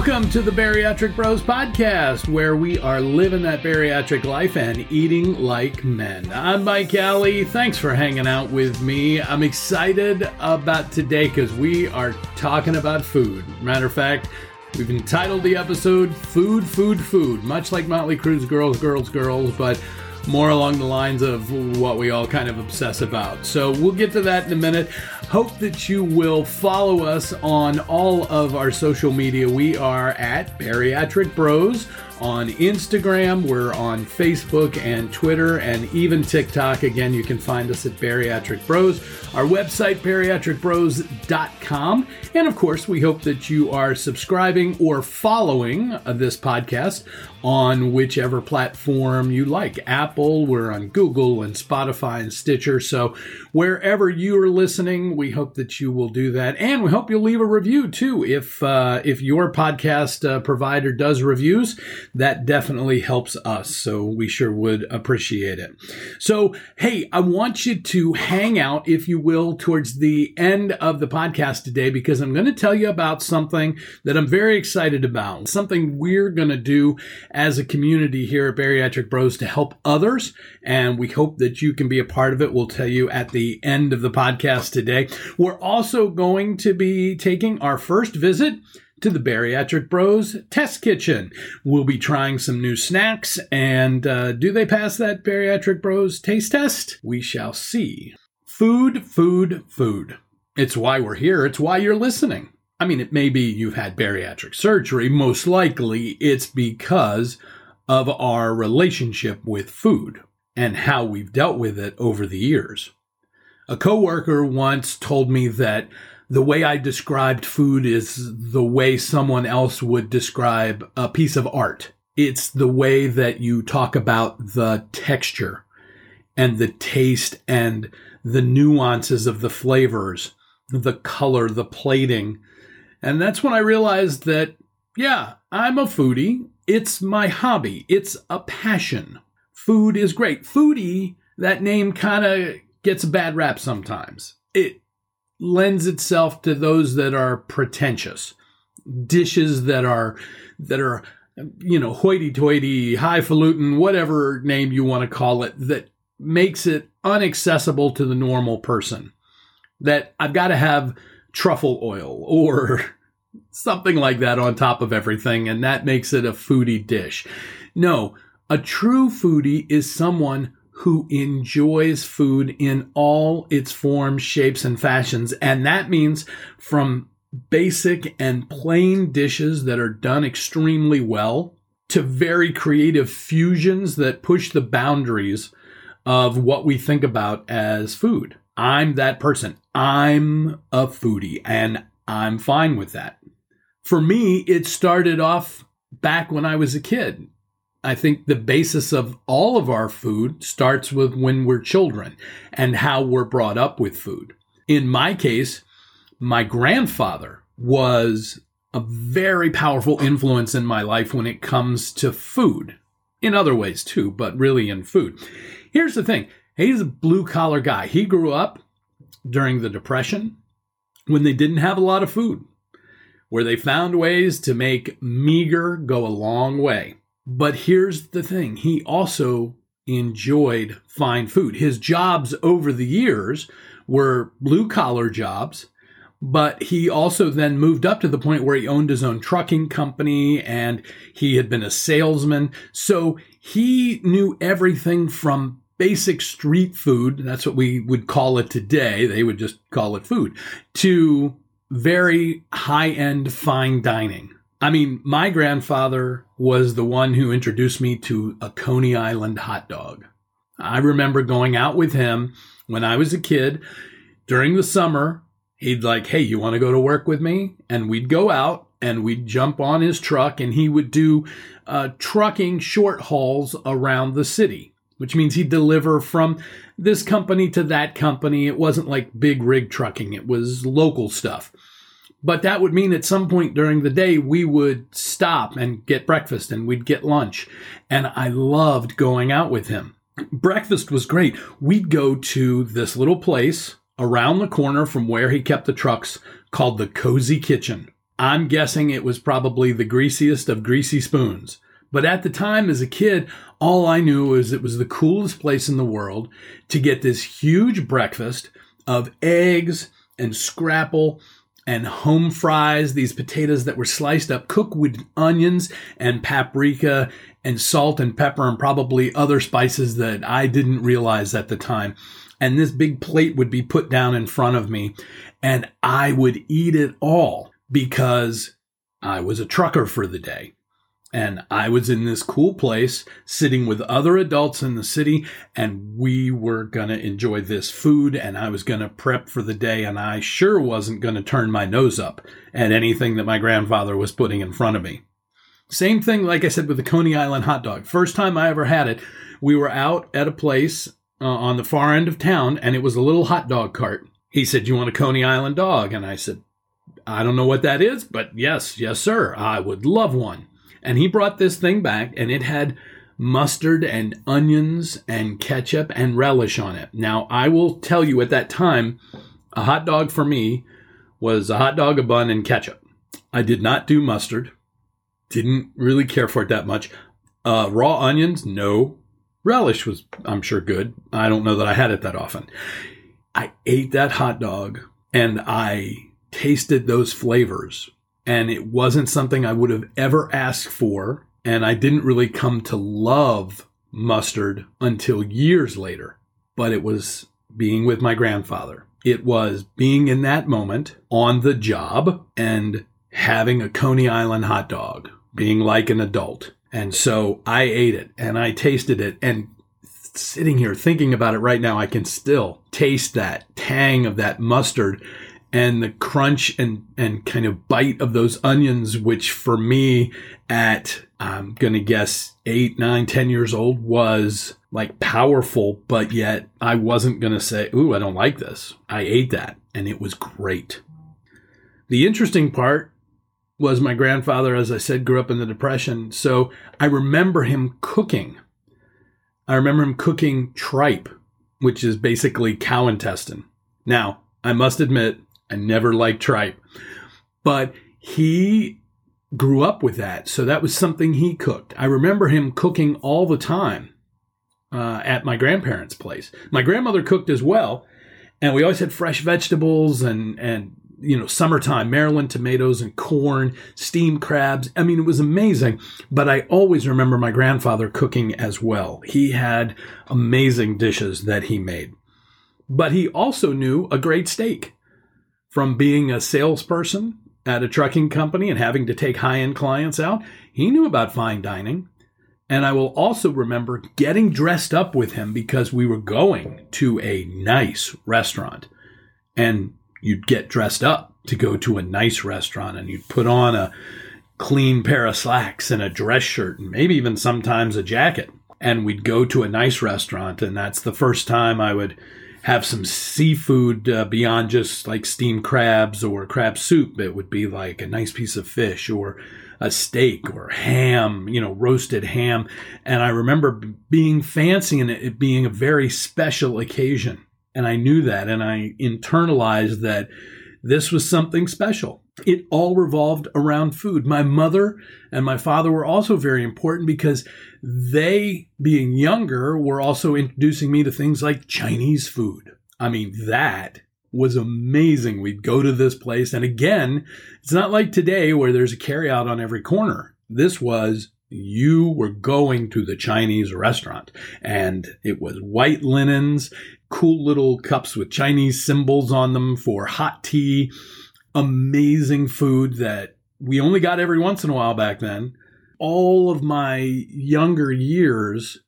Welcome to the Bariatric Bros podcast, where we are living that bariatric life and eating like men. I'm Mike Alley. Thanks for hanging out with me. I'm excited about today because we are talking about food. Matter of fact, we've entitled the episode Food, Food, Food, much like Motley Crue's Girls, Girls, Girls, but more along the lines of what we all kind of obsess about. So we'll get to that in a minute. Hope that you will follow us on all of our social media. We are at Bariatric Bros on Instagram, we're on Facebook and Twitter, and even TikTok. Again, you can find us at Bariatric Bros. Our website, bariatricbros.com. And of course, we hope that you are subscribing or following this podcast on whichever platform you like. Apple, we're on Google and Spotify and Stitcher. So wherever you are listening, we hope that you will do that. And we hope you'll leave a review too. If, uh, if your podcast uh, provider does reviews, that definitely helps us. So we sure would appreciate it. So, hey, I want you to hang out, if you will, towards the end of the podcast today, because I'm going to tell you about something that I'm very excited about, something we're going to do as a community here at Bariatric Bros to help others. And we hope that you can be a part of it. We'll tell you at the end of the podcast today. We're also going to be taking our first visit to the Bariatric Bros Test Kitchen. We'll be trying some new snacks, and uh, do they pass that Bariatric Bros taste test? We shall see. Food, food, food. It's why we're here, it's why you're listening. I mean, it may be you've had bariatric surgery. Most likely, it's because of our relationship with food and how we've dealt with it over the years. A coworker once told me that the way I described food is the way someone else would describe a piece of art. It's the way that you talk about the texture and the taste and the nuances of the flavors, the color, the plating. And that's when I realized that, yeah, I'm a foodie. It's my hobby. It's a passion. Food is great. Foodie, that name kind of gets a bad rap sometimes. It lends itself to those that are pretentious, dishes that are that are you know hoity-toity, highfalutin, whatever name you want to call it, that makes it unaccessible to the normal person. That I've got to have truffle oil or something like that on top of everything, and that makes it a foodie dish. No, a true foodie is someone who enjoys food in all its forms, shapes, and fashions. And that means from basic and plain dishes that are done extremely well to very creative fusions that push the boundaries of what we think about as food. I'm that person. I'm a foodie and I'm fine with that. For me, it started off back when I was a kid. I think the basis of all of our food starts with when we're children and how we're brought up with food. In my case, my grandfather was a very powerful influence in my life when it comes to food. In other ways too, but really in food. Here's the thing. He's a blue collar guy. He grew up during the Depression when they didn't have a lot of food, where they found ways to make meager go a long way. But here's the thing he also enjoyed fine food. His jobs over the years were blue collar jobs, but he also then moved up to the point where he owned his own trucking company and he had been a salesman. So he knew everything from basic street food, that's what we would call it today, they would just call it food, to very high end fine dining. I mean, my grandfather was the one who introduced me to a Coney Island hot dog. I remember going out with him when I was a kid during the summer. He'd like, Hey, you want to go to work with me? And we'd go out and we'd jump on his truck and he would do uh, trucking short hauls around the city, which means he'd deliver from this company to that company. It wasn't like big rig trucking. It was local stuff. But that would mean at some point during the day, we would stop and get breakfast and we'd get lunch. And I loved going out with him. Breakfast was great. We'd go to this little place around the corner from where he kept the trucks called the Cozy Kitchen. I'm guessing it was probably the greasiest of greasy spoons. But at the time, as a kid, all I knew was it was the coolest place in the world to get this huge breakfast of eggs and scrapple and home fries, these potatoes that were sliced up, cooked with onions and paprika and salt and pepper and probably other spices that I didn't realize at the time. And this big plate would be put down in front of me and I would eat it all because I was a trucker for the day. And I was in this cool place sitting with other adults in the city, and we were going to enjoy this food, and I was going to prep for the day, and I sure wasn't going to turn my nose up at anything that my grandfather was putting in front of me. Same thing, like I said, with the Coney Island hot dog. First time I ever had it, we were out at a place uh, on the far end of town, and it was a little hot dog cart. He said, You want a Coney Island dog? And I said, I don't know what that is, but yes, yes, sir. I would love one. And he brought this thing back and it had mustard and onions and ketchup and relish on it. Now, I will tell you at that time, a hot dog for me was a hot dog, a bun, and ketchup. I did not do mustard. Didn't really care for it that much. Uh, raw onions, no. Relish was, I'm sure, good. I don't know that I had it that often. I ate that hot dog and I tasted those flavors and it wasn't something I would have ever asked for. And I didn't really come to love mustard until years later, but it was being with my grandfather. It was being in that moment on the job and having a Coney Island hot dog, being like an adult. And so I ate it and I tasted it. And sitting here thinking about it right now, I can still taste that tang of that mustard and the crunch and, and kind of bite of those onions, which for me at, I'm to guess eight, nine, ten years old was like powerful, but yet I wasn't to say, Ooh, I don't like this. I ate that and it was great. The interesting part was my grandfather, as I said, grew up in the Depression. So I remember him cooking. I remember him cooking tripe, which is basically cow intestine. Now, I must admit, I never liked tripe. But he grew up with that. So that was something he cooked. I remember him cooking all the time uh, at my grandparents' place. My grandmother cooked as well. And we always had fresh vegetables and, and, you know, summertime, Maryland tomatoes and corn, steamed crabs. I mean, it was amazing. But I always remember my grandfather cooking as well. He had amazing dishes that he made. But he also knew a great steak from being a salesperson at a trucking company and having to take high end clients out, he knew about fine dining. And I will also remember getting dressed up with him because we were going to a nice restaurant. And you'd get dressed up to go to a nice restaurant and you'd put on a clean pair of slacks and a dress shirt and maybe even sometimes a jacket. And we'd go to a nice restaurant. And that's the first time I would have some seafood uh, beyond just like steamed crabs or crab soup. It would be like a nice piece of fish or a steak or ham, you know, roasted ham. And I remember being fancy and it being a very special occasion. And I knew that and I internalized that this was something special. It all revolved around food. My mother and my father were also very important because they, being younger, were also introducing me to things like Chinese food. I mean, that was amazing. We'd go to this place. And again, it's not like today where there's a carryout on every corner. This was you were going to the Chinese restaurant and it was white linens, cool little cups with Chinese symbols on them for hot tea, amazing food that we only got every once in a while back then. All of my younger years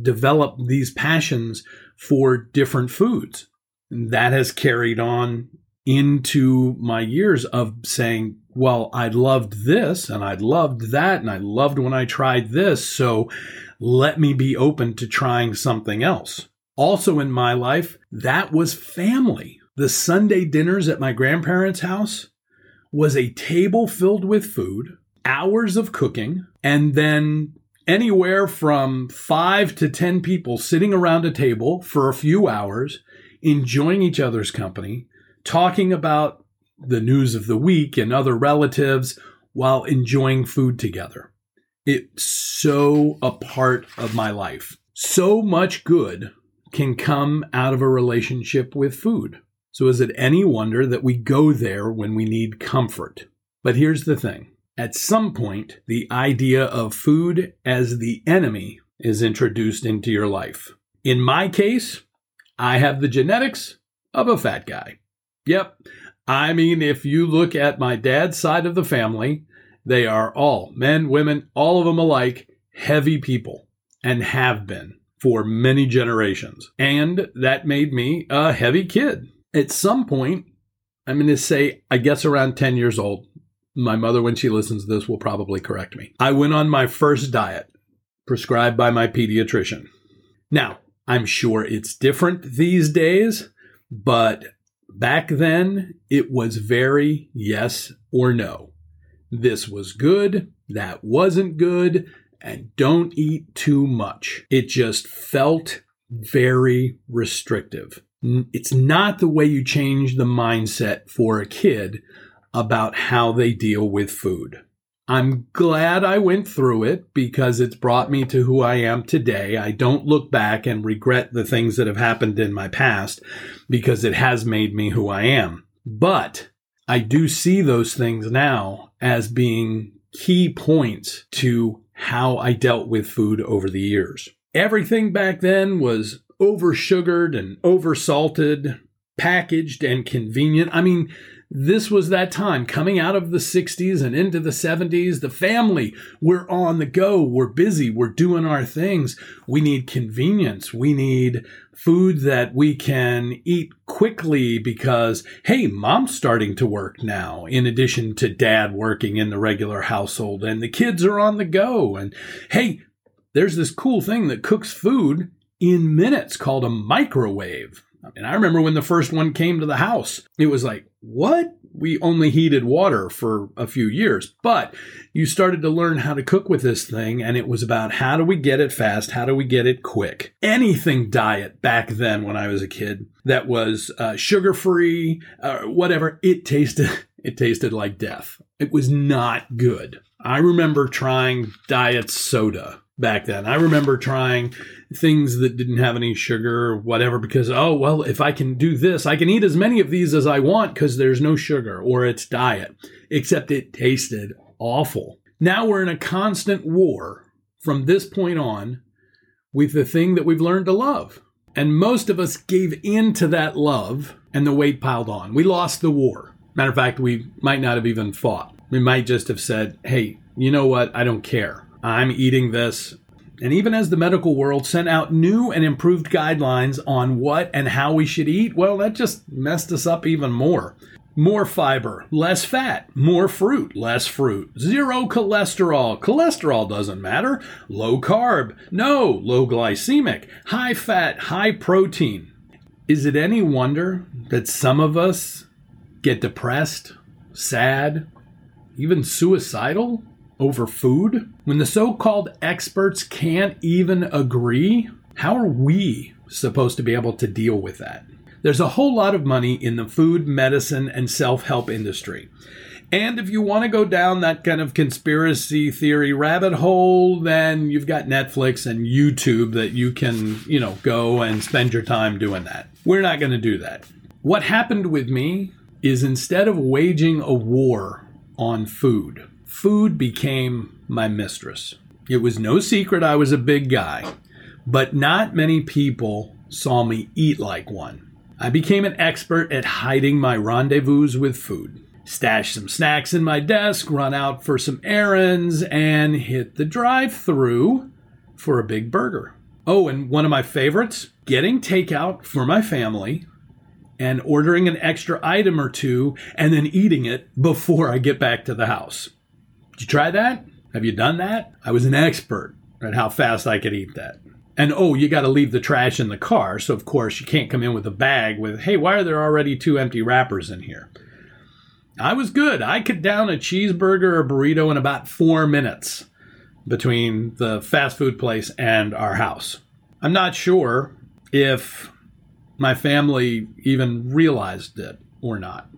developed these passions for different foods. And that has carried on into my years of saying, well, I loved this and I loved that and I loved when I tried this. So let me be open to trying something else. Also in my life, that was family. The Sunday dinners at my grandparents' house was a table filled with food, hours of cooking, and then anywhere from five to 10 people sitting around a table for a few hours, enjoying each other's company, talking about the news of the week and other relatives while enjoying food together. It's so a part of my life. So much good can come out of a relationship with food. So is it any wonder that we go there when we need comfort? But here's the thing. At some point, the idea of food as the enemy is introduced into your life. In my case, I have the genetics of a fat guy. Yep. I mean, if you look at my dad's side of the family, they are all men, women, all of them alike, heavy people and have been for many generations. And that made me a heavy kid. At some point, I'm going to say, I guess around 10 years old. My mother, when she listens to this, will probably correct me. I went on my first diet prescribed by my pediatrician. Now, I'm sure it's different these days, but back then it was very yes or no. This was good, that wasn't good, and don't eat too much. It just felt very restrictive. It's not the way you change the mindset for a kid about how they deal with food. I'm glad I went through it because it's brought me to who I am today. I don't look back and regret the things that have happened in my past because it has made me who I am. But I do see those things now as being key points to how I dealt with food over the years. Everything back then was over sugared and over salted, packaged and convenient. I mean, this was that time coming out of the 60s and into the 70s. The family, we're on the go. We're busy. We're doing our things. We need convenience. We need food that we can eat quickly because, hey, mom's starting to work now, in addition to dad working in the regular household, and the kids are on the go. And hey, there's this cool thing that cooks food in minutes called a microwave. And I remember when the first one came to the house, it was like, what? We only heated water for a few years, but you started to learn how to cook with this thing, and it was about how do we get it fast? How do we get it quick? Anything diet back then when I was a kid that was uh, sugar free, uh, whatever, it tasted, it tasted like death. It was not good. I remember trying diet soda back then. I remember trying things that didn't have any sugar or whatever because, oh, well, if I can do this, I can eat as many of these as I want because there's no sugar or it's diet, except it tasted awful. Now we're in a constant war from this point on with the thing that we've learned to love. And most of us gave in to that love and the weight piled on. We lost the war. Matter of fact, we might not have even fought. We might just have said, hey, you know what? I don't care. I'm eating this. And even as the medical world sent out new and improved guidelines on what and how we should eat, well, that just messed us up even more. More fiber, less fat, more fruit, less fruit, zero cholesterol. Cholesterol doesn't matter. Low carb, no, low glycemic, high fat, high protein. Is it any wonder that some of us get depressed, sad, even suicidal over food? When the so called experts can't even agree, how are we supposed to be able to deal with that? There's a whole lot of money in the food, medicine, and self help industry. And if you want to go down that kind of conspiracy theory rabbit hole, then you've got Netflix and YouTube that you can, you know, go and spend your time doing that. We're not going to do that. What happened with me is instead of waging a war on food, food became my mistress. It was no secret I was a big guy, but not many people saw me eat like one. I became an expert at hiding my rendezvous with food. Stash some snacks in my desk, run out for some errands, and hit the drive through for a big burger. Oh, and one of my favorites getting takeout for my family and ordering an extra item or two and then eating it before I get back to the house. Did you try that? Have you done that? I was an expert at how fast I could eat that. And oh, you got to leave the trash in the car. So, of course, you can't come in with a bag with, hey, why are there already two empty wrappers in here? I was good. I could down a cheeseburger or burrito in about four minutes between the fast food place and our house. I'm not sure if my family even realized it or not.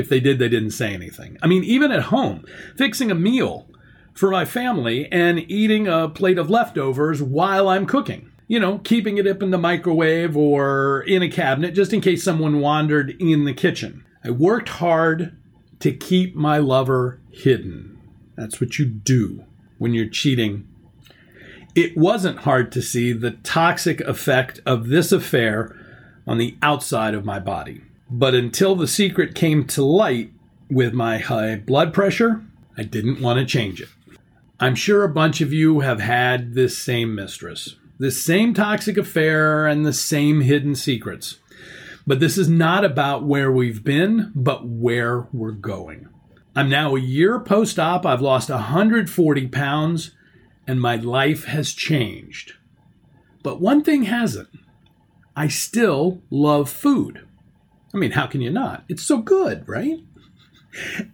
If they did, they didn't say anything. I mean, even at home, fixing a meal for my family and eating a plate of leftovers while I'm cooking. You know, keeping it up in the microwave or in a cabinet just in case someone wandered in the kitchen. I worked hard to keep my lover hidden. That's what you do when you're cheating. It wasn't hard to see the toxic effect of this affair on the outside of my body. But until the secret came to light with my high blood pressure, I didn't want to change it. I'm sure a bunch of you have had this same mistress, this same toxic affair, and the same hidden secrets. But this is not about where we've been, but where we're going. I'm now a year post op. I've lost 140 pounds, and my life has changed. But one thing hasn't I still love food. I mean, how can you not? It's so good, right?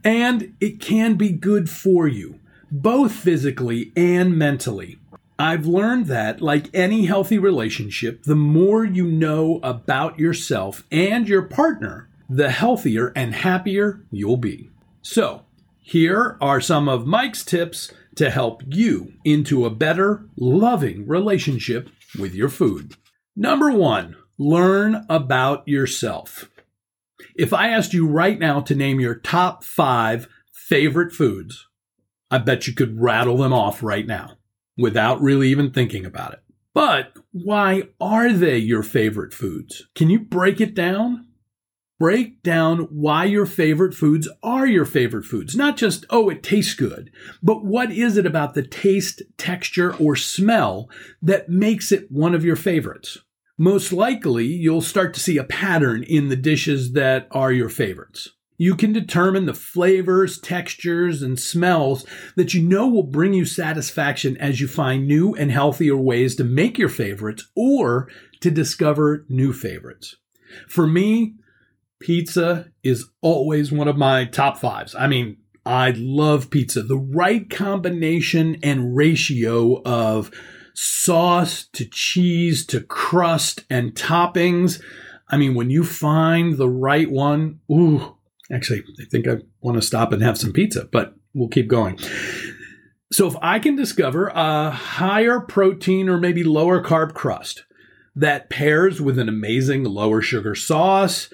And it can be good for you, both physically and mentally. I've learned that, like any healthy relationship, the more you know about yourself and your partner, the healthier and happier you'll be. So, here are some of Mike's tips to help you into a better, loving relationship with your food. Number one, learn about yourself. If I asked you right now to name your top five favorite foods, I bet you could rattle them off right now without really even thinking about it. But why are they your favorite foods? Can you break it down? Break down why your favorite foods are your favorite foods. Not just, oh, it tastes good, but what is it about the taste, texture, or smell that makes it one of your favorites? Most likely, you'll start to see a pattern in the dishes that are your favorites. You can determine the flavors, textures, and smells that you know will bring you satisfaction as you find new and healthier ways to make your favorites or to discover new favorites. For me, pizza is always one of my top fives. I mean, I love pizza. The right combination and ratio of sauce to cheese to crust and toppings. I mean, when you find the right one, ooh, Actually, I think I want to stop and have some pizza, but we'll keep going. So, if I can discover a higher protein or maybe lower carb crust that pairs with an amazing lower sugar sauce,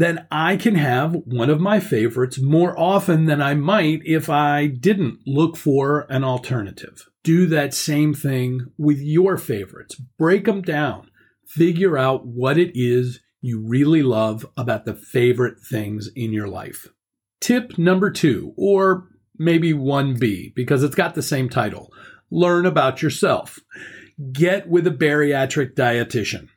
then I can have one of my favorites more often than I might if I didn't look for an alternative. Do that same thing with your favorites. Break them down. Figure out what it is you really love about the favorite things in your life. Tip number two, or maybe 1B, because it's got the same title learn about yourself. Get with a bariatric dietitian.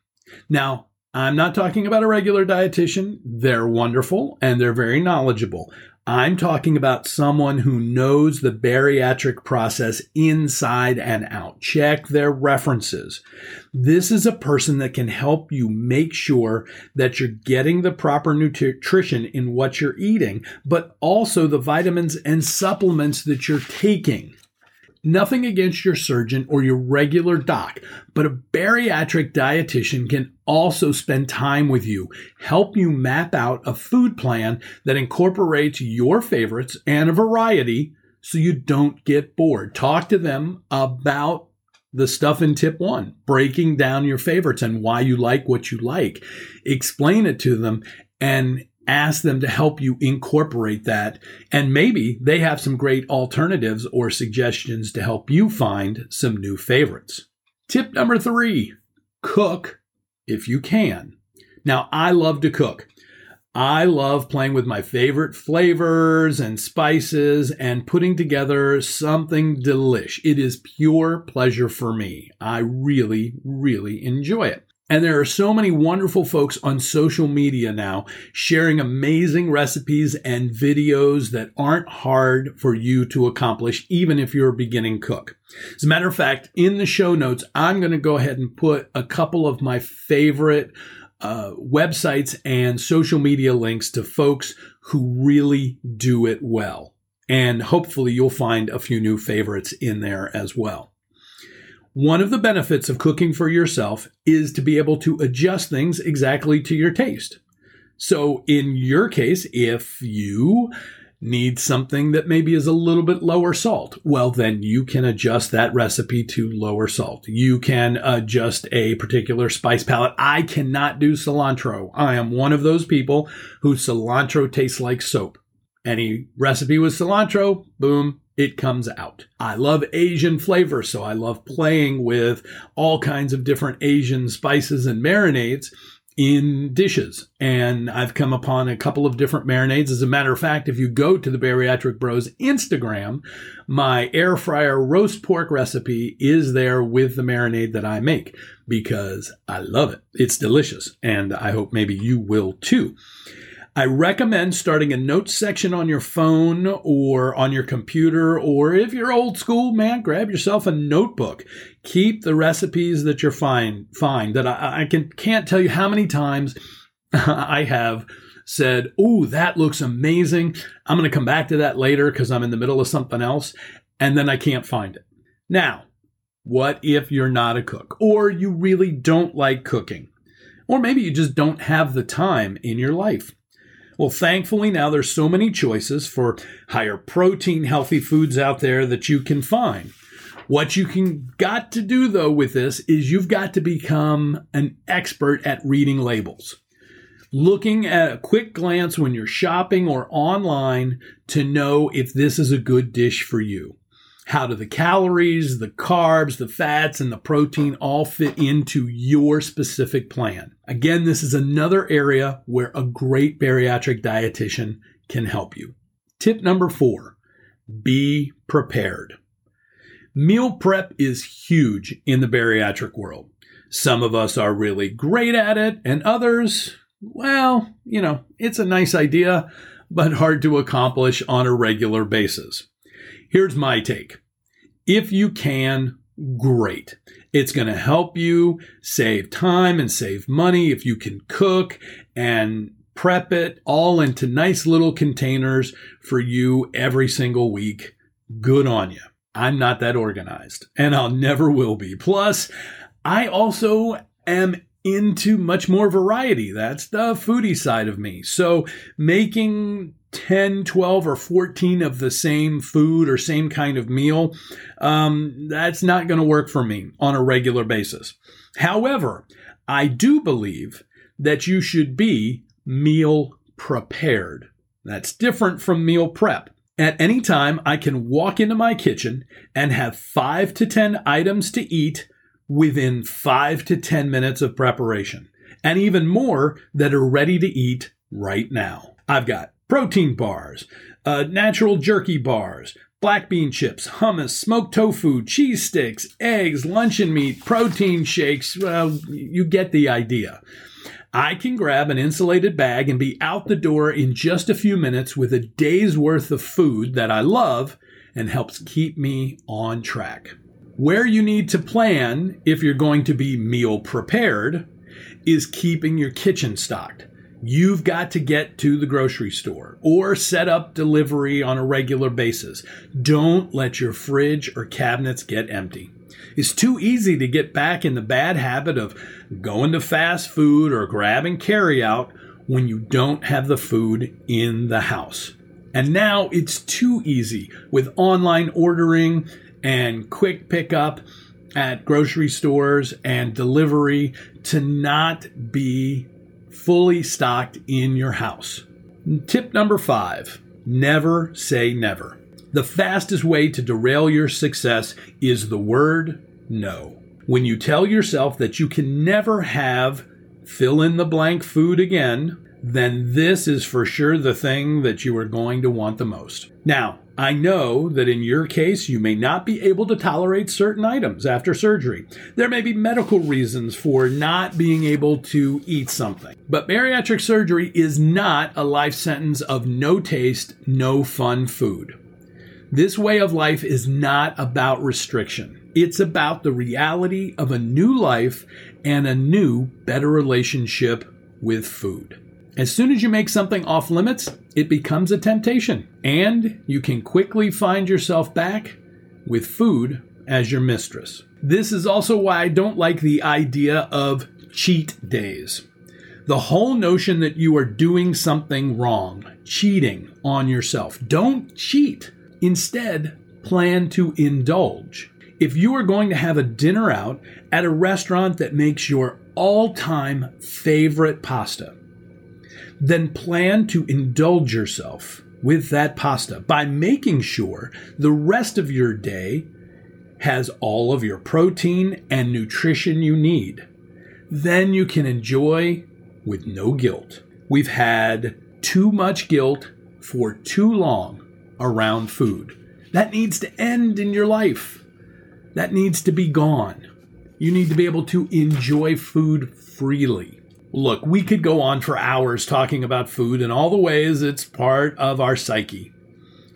Now, I'm not talking about a regular dietitian. They're wonderful and they're very knowledgeable. I'm talking about someone who knows the bariatric process inside and out. Check their references. This is a person that can help you make sure that you're getting the proper nutrition in what you're eating, but also the vitamins and supplements that you're taking. Nothing against your surgeon or your regular doc, but a bariatric dietitian can also spend time with you, help you map out a food plan that incorporates your favorites and a variety so you don't get bored. Talk to them about the stuff in tip one, breaking down your favorites and why you like what you like. Explain it to them and ask them to help you incorporate that. And maybe they have some great alternatives or suggestions to help you find some new favorites. Tip number three cook if you can. Now, I love to cook. I love playing with my favorite flavors and spices and putting together something delish. It is pure pleasure for me. I really, really enjoy it. And there are so many wonderful folks on social media now sharing amazing recipes and videos that aren't hard for you to accomplish, even if you're a beginning cook. As a matter of fact, in the show notes, I'm going to go ahead and put a couple of my favorite uh, websites and social media links to folks who really do it well. And hopefully you'll find a few new favorites in there as well. One of the benefits of cooking for yourself is to be able to adjust things exactly to your taste. So, in your case, if you need something that maybe is a little bit lower salt, well, then you can adjust that recipe to lower salt. You can adjust a particular spice palette. I cannot do cilantro. I am one of those people who cilantro tastes like soap. Any recipe with cilantro, boom, it comes out. I love Asian flavor, so I love playing with all kinds of different Asian spices and marinades in dishes. And I've come upon a couple of different marinades. As a matter of fact, if you go to the Bariatric Bros Instagram, my air fryer roast pork recipe is there with the marinade that I make because I love it. It's delicious. And I hope maybe you will too. I recommend starting a notes section on your phone or on your computer, or if you're old school, man, grab yourself a notebook. Keep the recipes that you're fine, fine. That I, I can can't tell you how many times I have said, "Oh, that looks amazing. I'm going to come back to that later because I'm in the middle of something else," and then I can't find it. Now, what if you're not a cook, or you really don't like cooking, or maybe you just don't have the time in your life? Well, thankfully, now there's so many choices for higher protein, healthy foods out there that you can find. What you can got to do though with this is you've got to become an expert at reading labels. Looking at a quick glance when you're shopping or online to know if this is a good dish for you. How do the calories, the carbs, the fats, and the protein all fit into your specific plan? Again, this is another area where a great bariatric dietitian can help you. Tip number four be prepared. Meal prep is huge in the bariatric world. Some of us are really great at it, and others, well, you know, it's a nice idea, but hard to accomplish on a regular basis. Here's my take. If you can, great. It's going to help you save time and save money if you can cook and prep it all into nice little containers for you every single week. Good on you. I'm not that organized and I'll never will be. Plus, I also am into much more variety. That's the foodie side of me. So making 10, 12, or 14 of the same food or same kind of meal, um, that's not going to work for me on a regular basis. However, I do believe that you should be meal prepared. That's different from meal prep. At any time, I can walk into my kitchen and have five to 10 items to eat within five to 10 minutes of preparation, and even more that are ready to eat right now. I've got protein bars, uh, natural jerky bars, black bean chips, hummus, smoked tofu, cheese sticks, eggs, luncheon meat, protein shakes. Well, you get the idea. I can grab an insulated bag and be out the door in just a few minutes with a day's worth of food that I love and helps keep me on track. Where you need to plan if you're going to be meal prepared is keeping your kitchen stocked. You've got to get to the grocery store or set up delivery on a regular basis. Don't let your fridge or cabinets get empty. It's too easy to get back in the bad habit of going to fast food or grabbing carryout when you don't have the food in the house. And now it's too easy with online ordering and quick pickup at grocery stores and delivery to not be fully stocked in your house. Tip number five never say never. The fastest way to derail your success is the word no. When you tell yourself that you can never have fill in the blank food again, then this is for sure the thing that you are going to want the most. Now, I know that in your case, you may not be able to tolerate certain items after surgery. There may be medical reasons for not being able to eat something. But bariatric surgery is not a life sentence of no taste, no fun food. This way of life is not about restriction. It's about the reality of a new life and a new, better relationship with food. As soon as you make something off limits, it becomes a temptation, and you can quickly find yourself back with food as your mistress. This is also why I don't like the idea of cheat days. The whole notion that you are doing something wrong, cheating on yourself. Don't cheat. Instead, plan to indulge. If you are going to have a dinner out at a restaurant that makes your all time favorite pasta, then plan to indulge yourself with that pasta by making sure the rest of your day has all of your protein and nutrition you need. Then you can enjoy with no guilt. We've had too much guilt for too long around food. That needs to end in your life. That needs to be gone. You need to be able to enjoy food freely. Look, we could go on for hours talking about food and all the ways it's part of our psyche.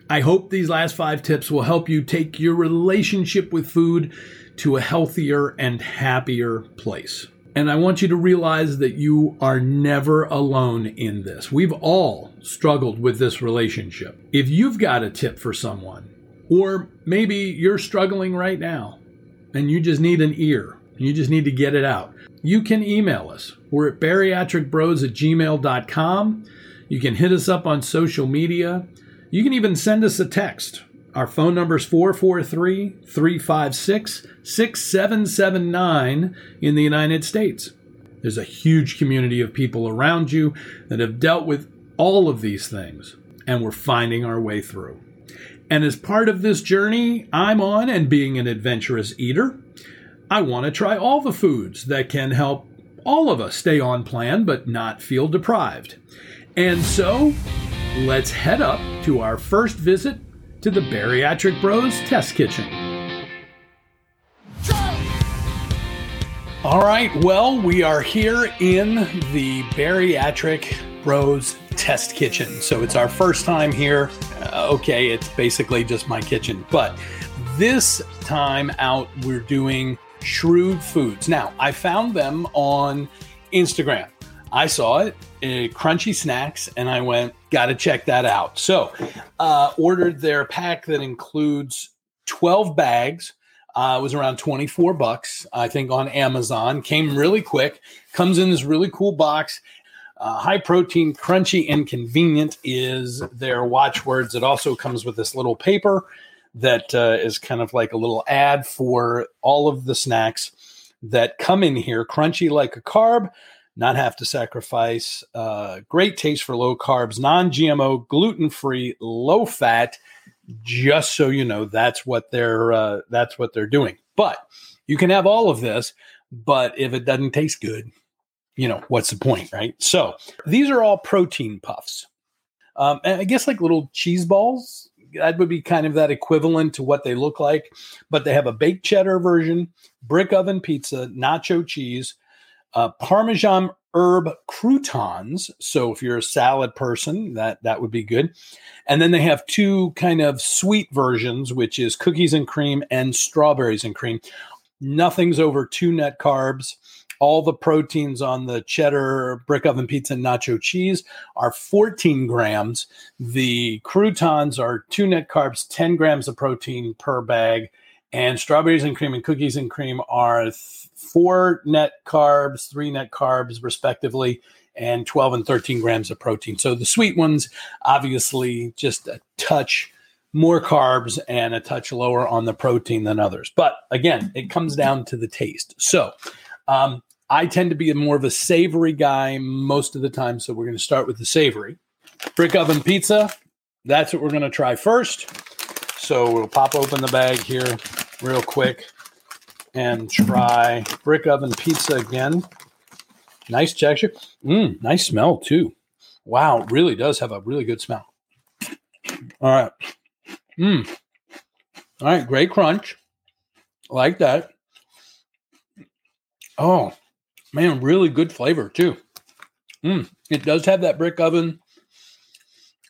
I hope these last five tips will help you take your relationship with food to a healthier and happier place. And I want you to realize that you are never alone in this. We've all struggled with this relationship. If you've got a tip for someone, or maybe you're struggling right now and you just need an ear, you just need to get it out, you can email us. We're at bariatricbros at gmail.com. You can hit us up on social media. You can even send us a text. Our phone number is 443 356 6779 in the United States. There's a huge community of people around you that have dealt with all of these things, and we're finding our way through. And as part of this journey I'm on and being an adventurous eater, I want to try all the foods that can help all of us stay on plan but not feel deprived. And so, let's head up to our first visit to the Bariatric Bros Test Kitchen. All right, well, we are here in the Bariatric Bros Test Kitchen. So it's our first time here. Uh, okay, it's basically just my kitchen. But this time out, we're doing Shrewd Foods. Now, I found them on Instagram. I saw it, uh, Crunchy Snacks, and I went, got to check that out. So, uh, ordered their pack that includes 12 bags. Uh, it was around 24 bucks, I think, on Amazon. Came really quick. Comes in this really cool box. Uh, high protein, crunchy, and convenient is their watchwords. It also comes with this little paper that uh, is kind of like a little ad for all of the snacks that come in here. Crunchy like a carb, not have to sacrifice. Uh, great taste for low carbs, non GMO, gluten free, low fat. Just so you know, that's what they're uh, that's what they're doing. But you can have all of this, but if it doesn't taste good, you know what's the point, right? So these are all protein puffs. Um, and I guess like little cheese balls. That would be kind of that equivalent to what they look like, but they have a baked cheddar version, brick oven pizza, nacho cheese, uh, Parmesan herb croutons. So if you're a salad person, that that would be good. And then they have two kind of sweet versions, which is cookies and cream and strawberries and cream. Nothing's over two net carbs. All the proteins on the cheddar, brick oven pizza, and nacho cheese are 14 grams. The croutons are two net carbs, 10 grams of protein per bag. And strawberries and cream and cookies and cream are th- four net carbs, three net carbs, respectively, and 12 and 13 grams of protein. So the sweet ones, obviously, just a touch more carbs and a touch lower on the protein than others. But again, it comes down to the taste. So um, I tend to be more of a savory guy most of the time. So we're going to start with the savory. Brick oven pizza. That's what we're going to try first. So we'll pop open the bag here real quick and try brick oven pizza again. Nice texture. Mmm, nice smell too. Wow, really does have a really good smell. All right. Mmm. All right, great crunch. Like that. Oh, man, really good flavor too. Mmm. It does have that brick oven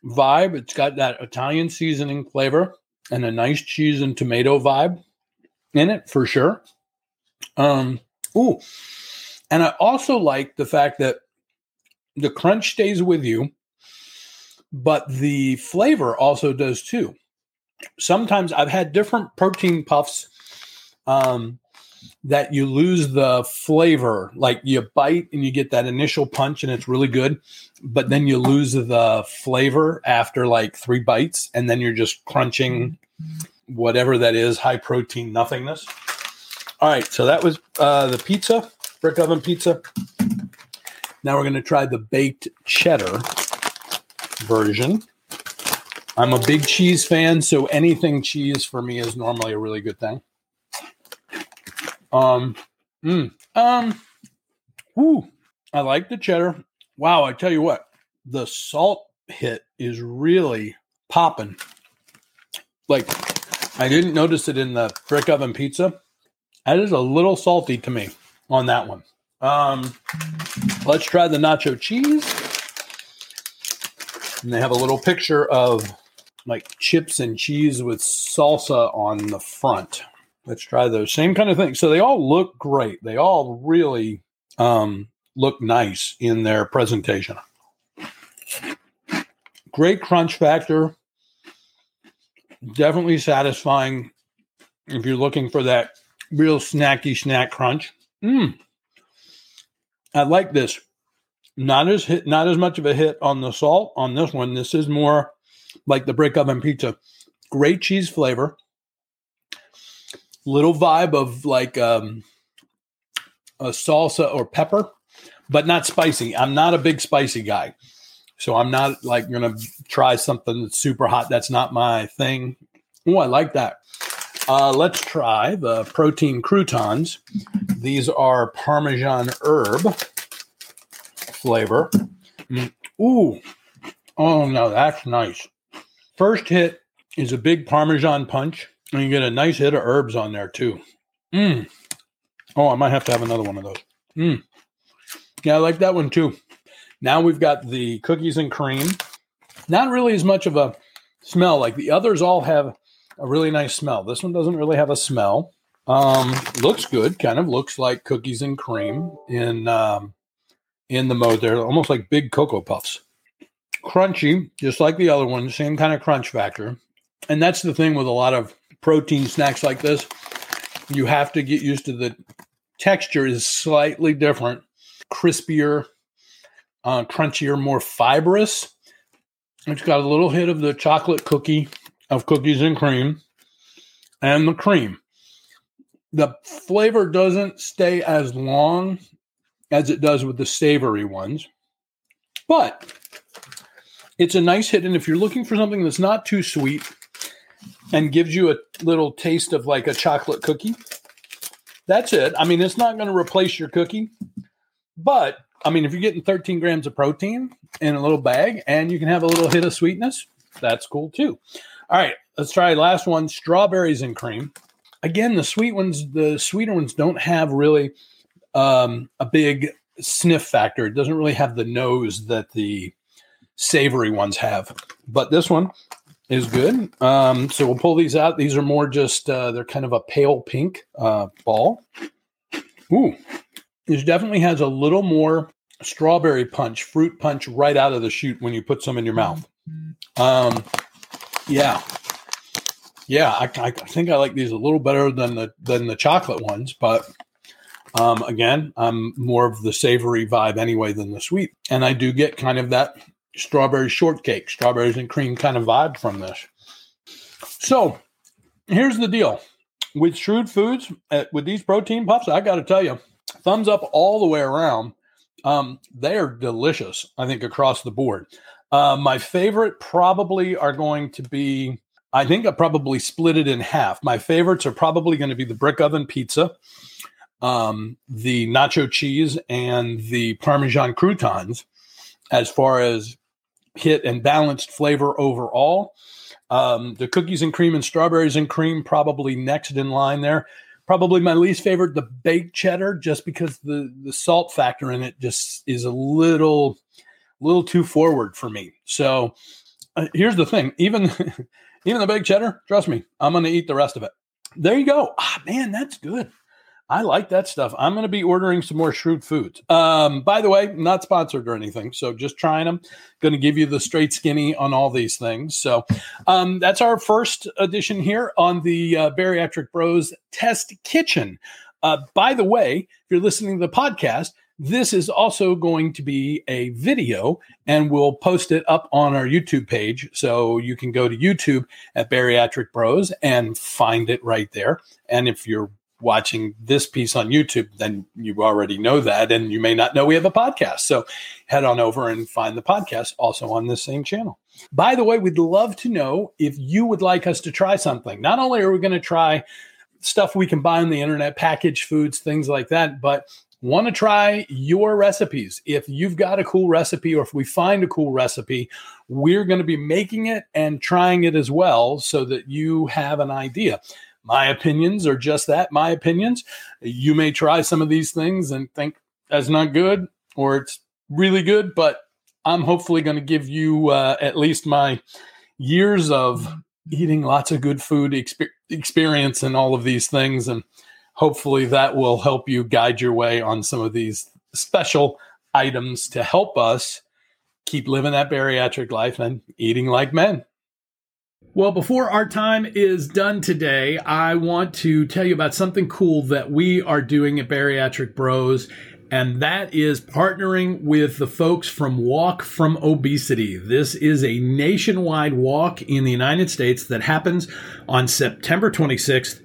vibe. It's got that Italian seasoning flavor and a nice cheese and tomato vibe in it for sure. Um, ooh, and I also like the fact that the crunch stays with you, but the flavor also does too. Sometimes I've had different protein puffs um, that you lose the flavor. Like you bite and you get that initial punch and it's really good, but then you lose the flavor after like three bites and then you're just crunching whatever that is, high protein nothingness. All right, so that was uh, the pizza, brick oven pizza. Now we're going to try the baked cheddar version. I'm a big cheese fan, so anything cheese for me is normally a really good thing. Um, mm, um, whoo, I like the cheddar. Wow, I tell you what, the salt hit is really popping. Like, I didn't notice it in the brick oven pizza. That is a little salty to me on that one. Um, let's try the nacho cheese. And they have a little picture of like chips and cheese with salsa on the front. Let's try those. Same kind of thing. So they all look great. They all really um, look nice in their presentation. Great crunch factor. Definitely satisfying if you're looking for that real snacky snack crunch. Mm. I like this. Not as hit, not as much of a hit on the salt on this one. This is more like the brick oven pizza. Great cheese flavor little vibe of like um, a salsa or pepper, but not spicy. I'm not a big spicy guy. So I'm not like going to try something that's super hot. That's not my thing. Oh, I like that. Uh, let's try the protein croutons. These are Parmesan herb flavor. Mm. Ooh. Oh, no, that's nice. First hit is a big Parmesan punch. And you get a nice hit of herbs on there too. Mm. Oh, I might have to have another one of those. Mm. Yeah, I like that one too. Now we've got the cookies and cream. Not really as much of a smell. Like the others all have a really nice smell. This one doesn't really have a smell. Um, looks good. Kind of looks like cookies and cream in um, in the mode. They're almost like big cocoa puffs. Crunchy, just like the other one. Same kind of crunch factor. And that's the thing with a lot of protein snacks like this, you have to get used to the texture is slightly different, crispier, uh, crunchier, more fibrous. It's got a little hit of the chocolate cookie of cookies and cream and the cream. The flavor doesn't stay as long as it does with the savory ones, but it's a nice hit. And if you're looking for something that's not too sweet, and gives you a little taste of like a chocolate cookie. That's it. I mean, it's not going to replace your cookie, but I mean, if you're getting 13 grams of protein in a little bag and you can have a little hit of sweetness, that's cool too. All right, let's try last one strawberries and cream. Again, the sweet ones, the sweeter ones don't have really um, a big sniff factor. It doesn't really have the nose that the savory ones have. But this one is good. Um, so we'll pull these out. These are more just uh, they're kind of a pale pink uh, ball. Ooh, this definitely has a little more strawberry punch, fruit punch right out of the chute when you put some in your mouth. Um, yeah, yeah, I, I think I like these a little better than the than the chocolate ones, but. Um, again, I'm more of the savory vibe anyway than the sweet. And I do get kind of that strawberry shortcake, strawberries and cream kind of vibe from this. So here's the deal with Shrewd Foods, uh, with these protein puffs, I got to tell you, thumbs up all the way around. Um, they are delicious, I think, across the board. Uh, my favorite probably are going to be, I think I probably split it in half. My favorites are probably going to be the brick oven pizza, um, the nacho cheese, and the Parmesan croutons as far as hit and balanced flavor overall. Um, the cookies and cream and strawberries and cream probably next in line there. Probably my least favorite, the baked cheddar, just because the the salt factor in it just is a little little too forward for me. So uh, here's the thing: even even the baked cheddar, trust me, I'm going to eat the rest of it. There you go. Ah, man, that's good. I like that stuff. I'm going to be ordering some more shrewd foods. Um, by the way, not sponsored or anything. So just trying them. Going to give you the straight skinny on all these things. So um, that's our first edition here on the uh, Bariatric Bros Test Kitchen. Uh, by the way, if you're listening to the podcast, this is also going to be a video and we'll post it up on our YouTube page. So you can go to YouTube at Bariatric Bros and find it right there. And if you're watching this piece on YouTube, then you already know that. And you may not know we have a podcast. So head on over and find the podcast also on this same channel. By the way, we'd love to know if you would like us to try something. Not only are we going to try stuff we can buy on the internet, packaged foods, things like that, but want to try your recipes. If you've got a cool recipe or if we find a cool recipe, we're going to be making it and trying it as well so that you have an idea. My opinions are just that my opinions. You may try some of these things and think that's not good or it's really good, but I'm hopefully going to give you uh, at least my years of eating lots of good food exp- experience and all of these things and hopefully that will help you guide your way on some of these special items to help us keep living that bariatric life and eating like men. Well, before our time is done today, I want to tell you about something cool that we are doing at Bariatric Bros, and that is partnering with the folks from Walk from Obesity. This is a nationwide walk in the United States that happens on September 26th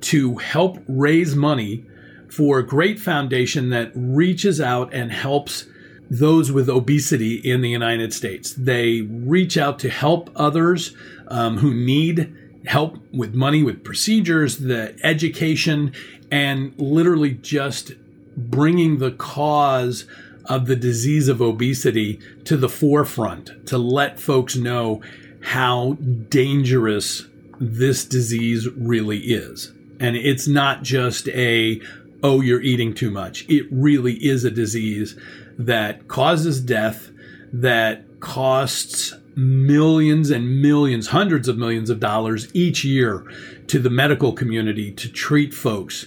to help raise money for a great foundation that reaches out and helps those with obesity in the United States. They reach out to help others um, who need help with money, with procedures, the education, and literally just bringing the cause of the disease of obesity to the forefront to let folks know how dangerous this disease really is. And it's not just a, oh, you're eating too much. It really is a disease that causes death, that costs millions and millions, hundreds of millions of dollars each year to the medical community to treat folks.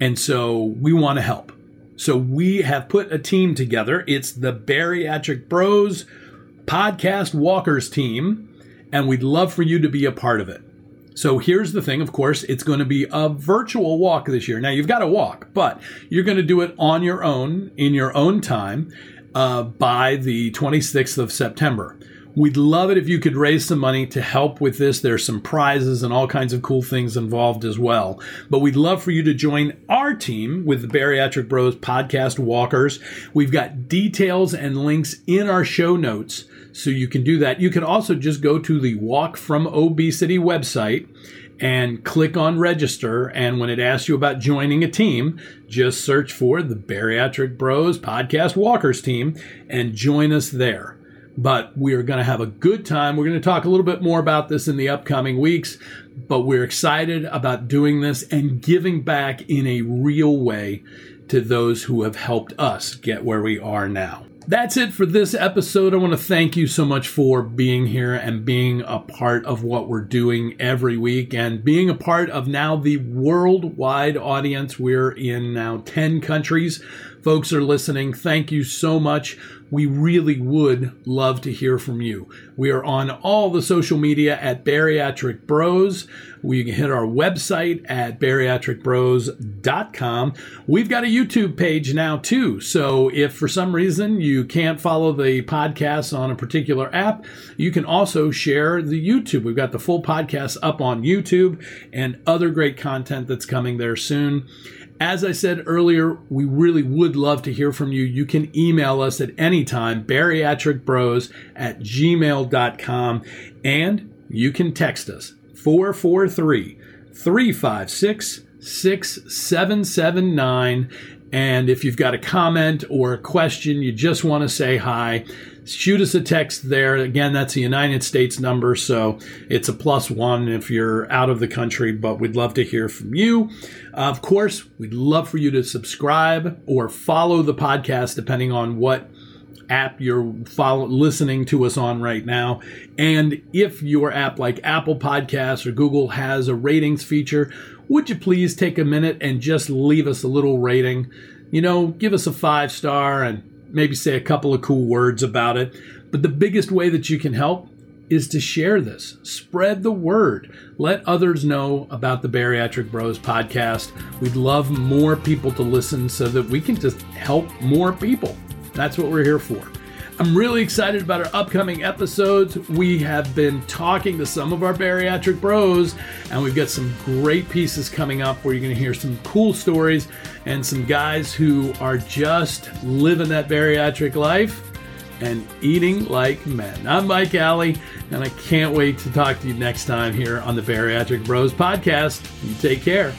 And so we want to help. So we have put a team together. It's the Bariatric Bros Podcast Walkers team, and we'd love for you to be a part of it. So here's the thing, of course, it's going to be a virtual walk this year. Now you've got to walk, but you're going to do it on your own, in your own time, uh, by the 26th of September. We'd love it if you could raise some money to help with this. There's some prizes and all kinds of cool things involved as well. But we'd love for you to join our team with the Bariatric Bros podcast walkers. We've got details and links in our show notes so you can do that. You can also just go to the Walk from Obesity website and click on register. And when it asks you about joining a team, just search for the Bariatric Bros Podcast Walkers team and join us there. But we are going to have a good time. We're going to talk a little bit more about this in the upcoming weeks, but we're excited about doing this and giving back in a real way to those who have helped us get where we are now. That's it for this episode. I want to thank you so much for being here and being a part of what we're doing every week and being a part of now the worldwide audience. We're in now 10 countries. Folks are listening. Thank you so much we really would love to hear from you. We are on all the social media at Bariatric Bros. We can hit our website at bariatricbros.com. We've got a YouTube page now too. So if for some reason you can't follow the podcast on a particular app, you can also share the YouTube. We've got the full podcast up on YouTube and other great content that's coming there soon. As I said earlier, we really would love to hear from you. You can email us at any time, bariatricbros at gmail.com, and you can text us 443 356 6779. And if you've got a comment or a question, you just want to say hi, shoot us a text there. Again, that's a United States number, so it's a plus one if you're out of the country, but we'd love to hear from you. Of course, we'd love for you to subscribe or follow the podcast, depending on what app you're follow, listening to us on right now. And if your app like Apple Podcasts or Google has a ratings feature, would you please take a minute and just leave us a little rating? You know, give us a five star and maybe say a couple of cool words about it. But the biggest way that you can help is to share this, spread the word, let others know about the Bariatric Bros podcast. We'd love more people to listen so that we can just help more people. That's what we're here for. I'm really excited about our upcoming episodes. We have been talking to some of our bariatric bros, and we've got some great pieces coming up where you're going to hear some cool stories and some guys who are just living that bariatric life and eating like men. I'm Mike Alley, and I can't wait to talk to you next time here on the Bariatric Bros podcast. You take care.